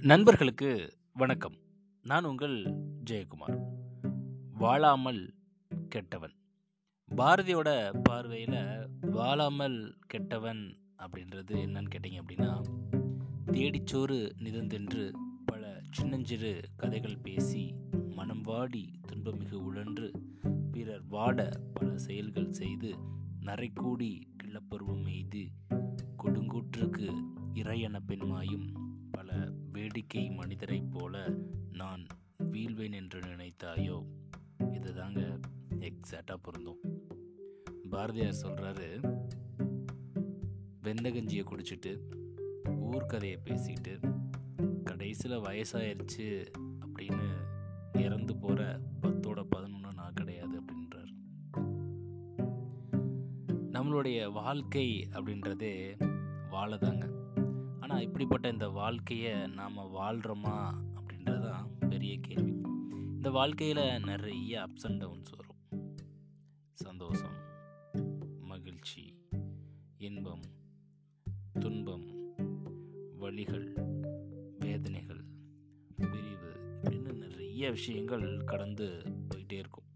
நண்பர்களுக்கு வணக்கம். நான் உங்கள் ஜெயக்குமார். வாழாமல் கெட்டவன். பாரதியோட பார்வையில் வாழாமல் கெட்டவன் அப்படின்றது என்னன்னு கேட்டிங்க அப்படின்னா தேடிச்சோறு நிதந்தென்று பல சின்னஞ்சிறு கதைகள் பேசி மனம் வாடி துன்பமிகு உழன்று பிறர் வாட பல செயல்கள் செய்து நரைக்கூடி கிள்ளப்பருவம் எய்து கொடுங்கூற்றுக்கு இறையன பெண்மாயும் பல வேடிக்கை மனிதரைப் போல நான் வீழ்வேன் என்று நினைத்தாயோ? இதுதாங்க எக்ஸாக்டாக பொருந்தும். பாரதியார் சொல்கிறாரு வெந்தகஞ்சியை குடிச்சிட்டு ஊர்க்கதையை பேசிக்கிட்டு கடைசியில் வயசாயிருச்சு அப்படின்னு இறந்து போகிற பத்தோட பதினொன்று நான் கிடையாது அப்படின்றார். நம்மளுடைய வாழ்க்கை அப்படின்றதே வாழதாங்க. ஆனால் இப்படிப்பட்ட இந்த வாழ்க்கையை நாம் வாழ்கிறோமா அப்படின்றது தான் பெரிய கேள்வி. இந்த வாழ்க்கையில் நிறைய அப்ஸ் அண்ட் டவுன்ஸ் வரும். சந்தோஷம் மகிழ்ச்சி இன்பம் துன்பம் வலிகள் வேதனைகள் பிரிவு இப்படின்னு நிறைய விஷயங்கள் கடந்து போயிட்டே இருக்கும்.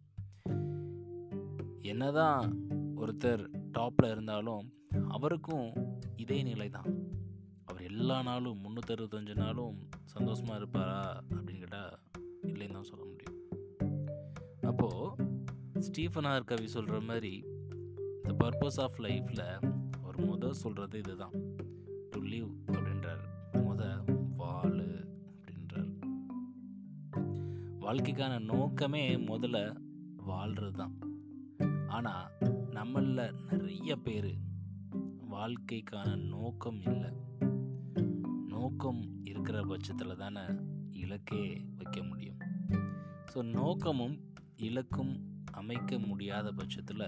என்னதான் ஒருத்தர் டாப்பில் இருந்தாலும் அவருக்கும் இதே நிலை தான் அவர் எல்லா நாளும் முந்நூற்றறுபத்தஞ்சு நாளும் சந்தோஷமாக இருப்பாரா அப்படின்னு கேட்டால் இல்லைன்னு தான் சொல்ல முடியும். அப்போது ஸ்டீஃபனார் கவி சொல்கிற மாதிரி த பர்பஸ் ஆஃப் லைஃப்பில் ஒரு முத சொல்கிறது இதுதான். டு லிவ் அப்படின்றார். முத வாழு அப்படின்றார். வாழ்க்கைக்கான நோக்கமே முதல்ல வாழ்கிறது தான் ஆனால் நம்மளில் நிறைய பேர் வாழ்க்கைக்கான நோக்கம் இல்லை. நோக்கம் இருக்கிற பட்சத்தில் தானே இலக்கே வைக்க முடியும். ஸோ நோக்கமும் இலக்கும் அமைக்க முடியாத பட்சத்தில்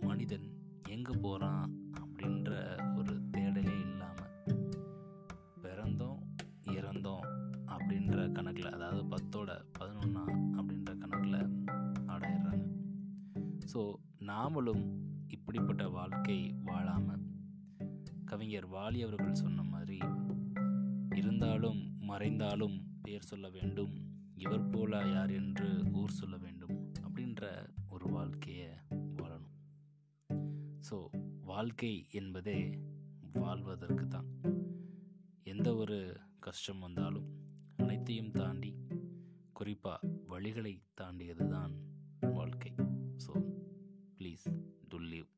மனிதன் எங்கே போகிறான் அப்படின்ற ஒரு தேடலே இல்லாமல் பிறந்தோம் இறந்தோம் அப்படின்ற கணக்கில் அதாவது பத்தோட பதினொன்னா அப்படின்ற கணக்கில் ஆடாயிடுறாங்க. ஸோ நாமளும் இப்படிப்பட்ட வாழ்க்கை வாழாமல் கவிஞர் வாலி அவர்கள் சொன்ன மாதிரி இருந்தாலும் மறைந்தாலும் பேர் சொல்ல வேண்டும். இவர் போல யார் என்று ஊர் சொல்ல வேண்டும் அப்படின்ற ஒரு வாழ்க்கையை வாழணும். ஸோ வாழ்க்கை என்பதே வாழ்வதற்கு தான். எந்த ஒரு கஷ்டம் வந்தாலும் அனைத்தையும் தாண்டி குறிப்பாக வழிகளை தாண்டியது தான் வாழ்க்கை. ஸோ ப்ளீஸ் டு லீவ்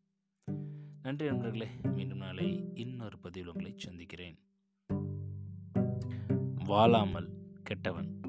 நன்றி நண்பர்களே மீண்டும் நாளை இன்னொரு பதிவில் உங்களை சந்திக்கிறேன். வாழாமல் கெட்டவன்.